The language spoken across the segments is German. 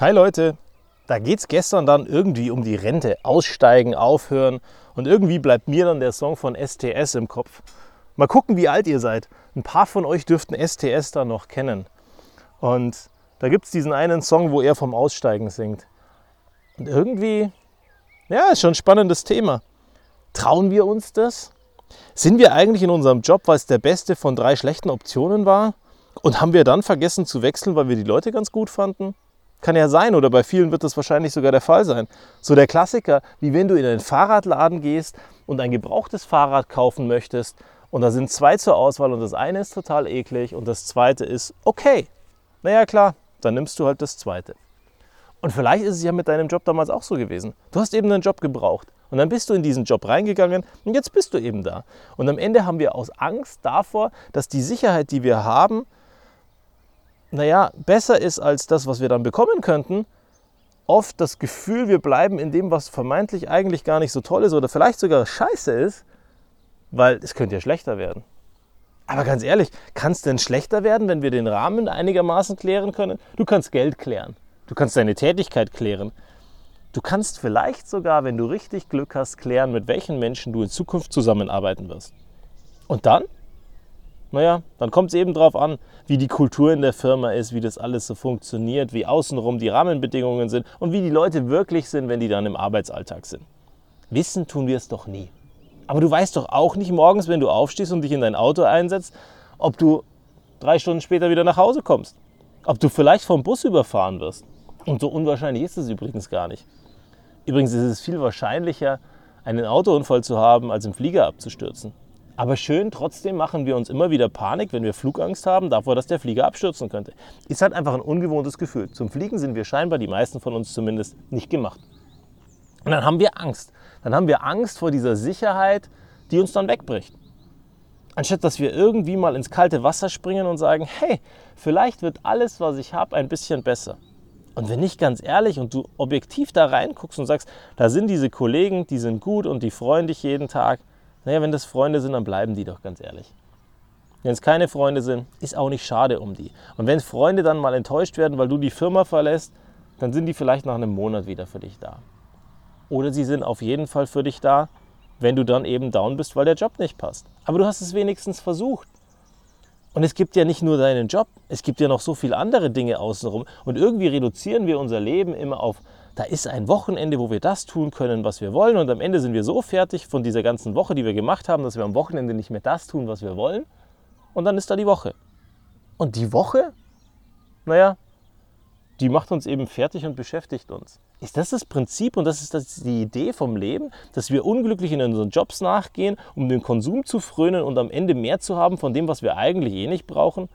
Hi Leute, da geht es gestern dann irgendwie um die Rente, aussteigen, aufhören und irgendwie bleibt mir dann der Song von STS im Kopf. Mal gucken, wie alt ihr seid. Ein paar von euch dürften STS da noch kennen. Und da gibt es diesen einen Song, wo er vom Aussteigen singt. Und irgendwie, ja, ist schon ein spannendes Thema. Trauen wir uns das? Sind wir eigentlich in unserem Job, weil es der beste von drei schlechten Optionen war? Und haben wir dann vergessen zu wechseln, weil wir die Leute ganz gut fanden? Kann ja sein oder bei vielen wird das wahrscheinlich sogar der Fall sein. So der Klassiker, wie wenn du in einen Fahrradladen gehst und ein gebrauchtes Fahrrad kaufen möchtest und da sind zwei zur Auswahl und das eine ist total eklig und das zweite ist okay. Naja klar, dann nimmst du halt das zweite. Und vielleicht ist es ja mit deinem Job damals auch so gewesen. Du hast eben einen Job gebraucht und dann bist du in diesen Job reingegangen und jetzt bist du eben da. Und am Ende haben wir aus Angst davor, dass die Sicherheit, die wir haben, naja, besser ist als das, was wir dann bekommen könnten, oft das Gefühl, wir bleiben in dem, was vermeintlich eigentlich gar nicht so toll ist oder vielleicht sogar scheiße ist, weil es könnte ja schlechter werden. Aber ganz ehrlich, kann es denn schlechter werden, wenn wir den Rahmen einigermaßen klären können? Du kannst Geld klären, du kannst deine Tätigkeit klären. Du kannst vielleicht sogar, wenn du richtig Glück hast, klären, mit welchen Menschen du in Zukunft zusammenarbeiten wirst. Und dann naja, dann kommt es eben darauf an, wie die Kultur in der Firma ist, wie das alles so funktioniert, wie außenrum die Rahmenbedingungen sind und wie die Leute wirklich sind, wenn die dann im Arbeitsalltag sind. Wissen tun wir es doch nie. Aber du weißt doch auch nicht morgens, wenn du aufstehst und dich in dein Auto einsetzt, ob du drei Stunden später wieder nach Hause kommst. Ob du vielleicht vom Bus überfahren wirst. Und so unwahrscheinlich ist es übrigens gar nicht. Übrigens ist es viel wahrscheinlicher, einen Autounfall zu haben, als im Flieger abzustürzen. Aber schön, trotzdem machen wir uns immer wieder Panik, wenn wir Flugangst haben, davor, dass der Flieger abstürzen könnte. Ist halt einfach ein ungewohntes Gefühl. Zum Fliegen sind wir scheinbar, die meisten von uns zumindest, nicht gemacht. Und dann haben wir Angst. Dann haben wir Angst vor dieser Sicherheit, die uns dann wegbricht. Anstatt dass wir irgendwie mal ins kalte Wasser springen und sagen, hey, vielleicht wird alles, was ich habe, ein bisschen besser. Und wenn nicht ganz ehrlich und du objektiv da reinguckst und sagst, da sind diese Kollegen, die sind gut und die freuen dich jeden Tag, naja, wenn das Freunde sind, dann bleiben die doch ganz ehrlich. Wenn es keine Freunde sind, ist auch nicht schade um die. Und wenn Freunde dann mal enttäuscht werden, weil du die Firma verlässt, dann sind die vielleicht nach einem Monat wieder für dich da. Oder sie sind auf jeden Fall für dich da, wenn du dann eben down bist, weil der Job nicht passt. Aber du hast es wenigstens versucht. Und es gibt ja nicht nur deinen Job, es gibt ja noch so viele andere Dinge außenrum. Und irgendwie reduzieren wir unser Leben immer auf da ist ein Wochenende, wo wir das tun können, was wir wollen. Und am Ende sind wir so fertig von dieser ganzen Woche, die wir gemacht haben, dass wir am Wochenende nicht mehr das tun, was wir wollen. Und dann ist da die Woche. Und die Woche, naja, die macht uns eben fertig und beschäftigt uns. Ist das das Prinzip und das ist das die Idee vom Leben, dass wir unglücklich in unseren Jobs nachgehen, um den Konsum zu frönen und am Ende mehr zu haben von dem, was wir eigentlich eh nicht brauchen?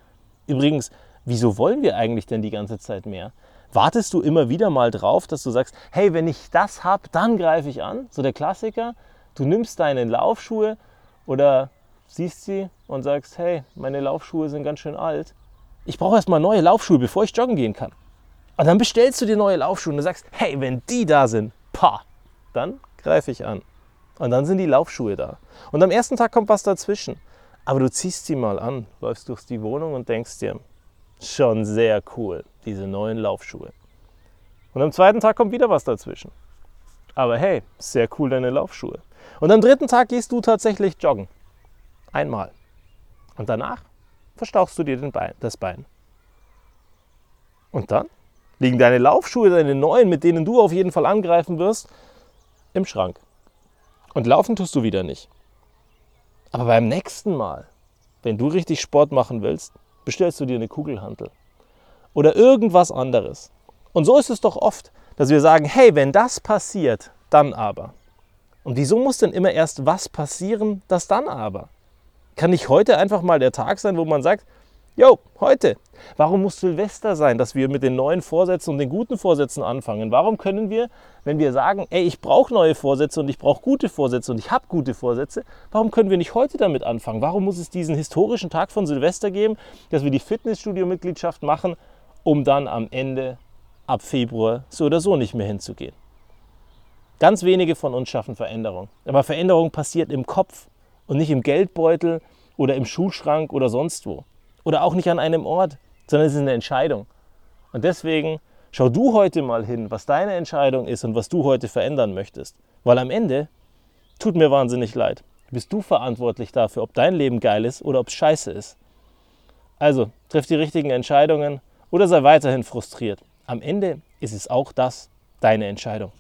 Übrigens, wieso wollen wir eigentlich denn die ganze Zeit mehr? Wartest du immer wieder mal drauf, dass du sagst, hey, wenn ich das habe, dann greife ich an. So der Klassiker, du nimmst deine Laufschuhe oder siehst sie und sagst, hey, meine Laufschuhe sind ganz schön alt. Ich brauche erstmal neue Laufschuhe, bevor ich joggen gehen kann. Und dann bestellst du dir neue Laufschuhe und du sagst, hey, wenn die da sind, pa, dann greife ich an. Und dann sind die Laufschuhe da. Und am ersten Tag kommt was dazwischen. Aber du ziehst sie mal an, läufst durch die Wohnung und denkst dir, schon sehr cool, diese neuen Laufschuhe. Und am zweiten Tag kommt wieder was dazwischen. Aber hey, sehr cool deine Laufschuhe. Und am dritten Tag gehst du tatsächlich joggen. Einmal. Und danach verstauchst du dir Bein, das Bein. Und dann liegen deine Laufschuhe, deine neuen, mit denen du auf jeden Fall angreifen wirst, im Schrank. Und laufen tust du wieder nicht. Aber beim nächsten Mal, wenn du richtig Sport machen willst, bestellst du dir eine Kugelhantel oder irgendwas anderes. Und so ist es doch oft, dass wir sagen, hey, wenn das passiert, dann aber. Und wieso muss denn immer erst was passieren, das dann aber? Kann nicht heute einfach mal der Tag sein, wo man sagt, Jo, heute. Warum muss Silvester sein, dass wir mit den neuen Vorsätzen und den guten Vorsätzen anfangen? Warum können wir, wenn wir sagen, ey, ich brauche neue Vorsätze und ich brauche gute Vorsätze und ich habe gute Vorsätze, warum können wir nicht heute damit anfangen? Warum muss es diesen historischen Tag von Silvester geben, dass wir die Fitnessstudio-Mitgliedschaft machen, um dann am Ende ab Februar so oder so nicht mehr hinzugehen? Ganz wenige von uns schaffen Veränderung. Aber Veränderung passiert im Kopf und nicht im Geldbeutel oder im Schuhschrank oder sonst wo oder auch nicht an einem Ort, sondern es ist eine Entscheidung. Und deswegen Schau du heute mal hin, was deine Entscheidung ist und was du heute verändern möchtest. Weil am Ende tut mir wahnsinnig leid. Bist du verantwortlich dafür, ob dein Leben geil ist oder ob es scheiße ist. Also, triff die richtigen Entscheidungen oder sei weiterhin frustriert. Am Ende ist es auch das deine Entscheidung.